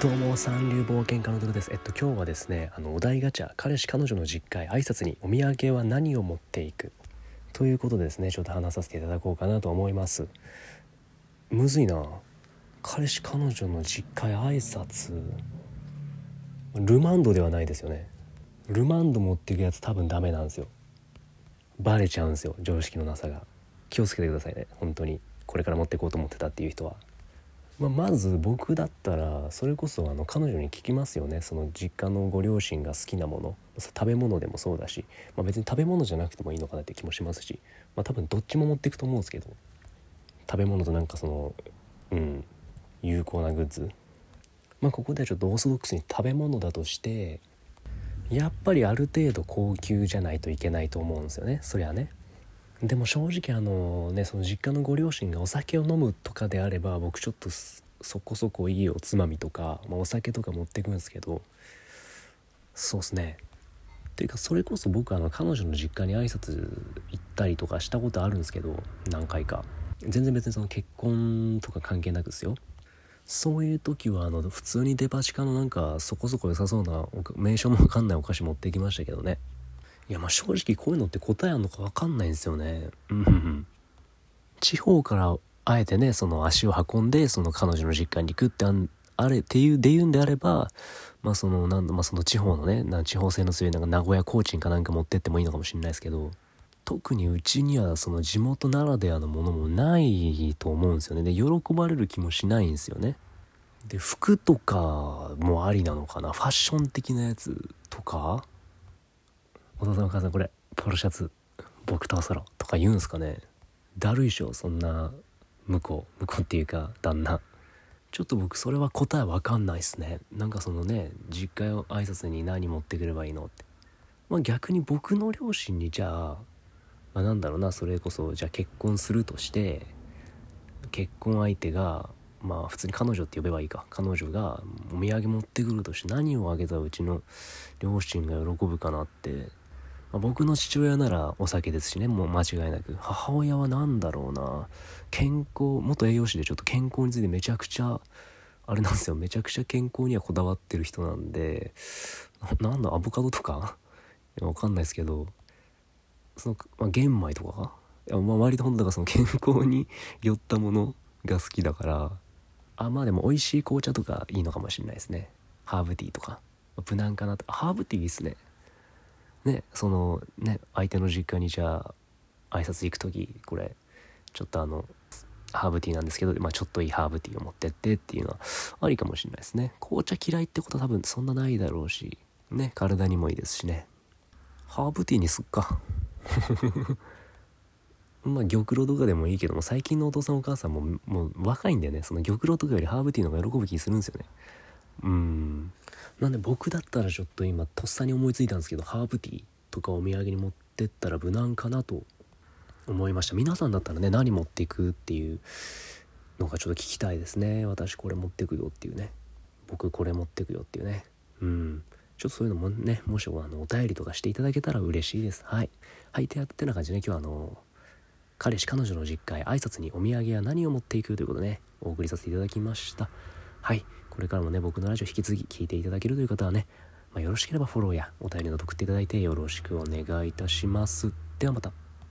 どうも三流冒険家のドルです。えっと今日はですねあのお題ガチャ彼氏彼女の実家へ挨拶にお土産は何を持っていく？ということでですねちょっと話させていただこうかなと思います。むずいな。彼氏彼女の実家へ挨拶。ルマンドではないですよね。ルマンド持っていくやつ多分ダメなんですよ。バレちゃうんですよ常識のなさが。気をつけてくださいね本当に。これから持っていこうと思ってたっていう人は。まあ、まず僕だったらそれこそあの彼女に聞きますよね。その実家のご両親が好きなもの。食べ物でもそうだし、まあ、別に食べ物じゃなくてもいいのかなって気もしますし、まあ、多分どっちも持っていくと思うんですけど。食べ物となんかそのうん有効なグッズ。まあここではちょっとオーソドックスに食べ物だとしてやっぱりある程度高級じゃないといけないと思うんですよね。そりゃね。でも正直あのねその実家のご両親がお酒を飲むとかであれば僕ちょっとそこそこいいおつまみとか、まあ、お酒とか持ってくんですけどそうっすね。ていうかそれこそ僕あの彼女の実家に挨拶行ったりとかしたことあるんですけど何回か。全然別にその結婚とか関係なくですよ。そういう時はあの普通にデパ地下のなんかそこそこ良さそうな名称もわかんないお菓子持ってきましたけどね。いやまあ正直こういうのって答えあんのか分かんないんですよね。うん。地方からあえてねその足を運んでその彼女の実家に行くってあれっていうで言うんであればまあそのなんまあその地方のねな地方性の強いなんか名古屋コーチンかなんか持ってってもいいのかもしれないですけど特にうちにはその地元ならではのものもないと思うんですよね。で喜ばれる気もしないんですよね。で服とかもありなのかな。ファッション的なやつとかお父さんお母さんこれポロシャツ僕とそろとか言うんすかね。だるいしょそんな向こう向こうっていうか旦那。ちょっと僕それは答えわかんないっすね。なんかそのね実家を挨拶に何持ってくればいいのって。まあ逆に僕の両親にじゃあ、まあ、なんだろうなそれこそじゃあ結婚するとして結婚相手がまあ普通に彼女って呼べばいいか。彼女がお土産持ってくるとして何をあげたらうちの両親が喜ぶかなってまあ、僕の父親ならお酒ですしねもう間違いなく。母親は何だろうな。健康元栄養士でちょっと健康についてめちゃくちゃあれなんですよ。めちゃくちゃ健康にはこだわってる人なんでなんだアボカドとか？わかんないですけどその、まあ、玄米とか？いや、まあ、割と本当がその健康に寄ったものが好きだからあまあでも美味しい紅茶とかいいのかもしれないですね。ハーブティーとか。無難かなとハーブティーいいっすね。ねそのね相手の実家にじゃあ挨拶行く時これちょっとあのハーブティーなんですけど、まあ、ちょっといいハーブティーを持ってってっていうのはありかもしれないですね。紅茶嫌いってことは多分そんなないだろうしね体にもいいですしね。ハーブティーにすっか。まあ玉露とかでもいいけども最近のお父さんお母さんももう若いんだよね。その玉露とかよりハーブティーの方が喜ぶ気するんですよね。うん。なんで僕だったらちょっと今とっさに思いついたんですけどハーブティーとかお土産に持ってったら無難かなと思いました。皆さんだったらね何持っていくっていうのがちょっと聞きたいですね。私これ持ってくよっていうね。僕これ持ってくよっていうね。うん。ちょっとそういうのもねもしあのお便りとかしていただけたら嬉しいです。はい。はいてやってな感じで、ね、今日はあの彼氏彼女の実家へ挨拶にお土産や何を持っていくということでねお送りさせていただきました。はいこれからもね、僕のラジオ引き続き聞いていただけるという方はね、まあ、よろしければフォローやお便りなど送っていただいてよろしくお願いいたします。ではまた。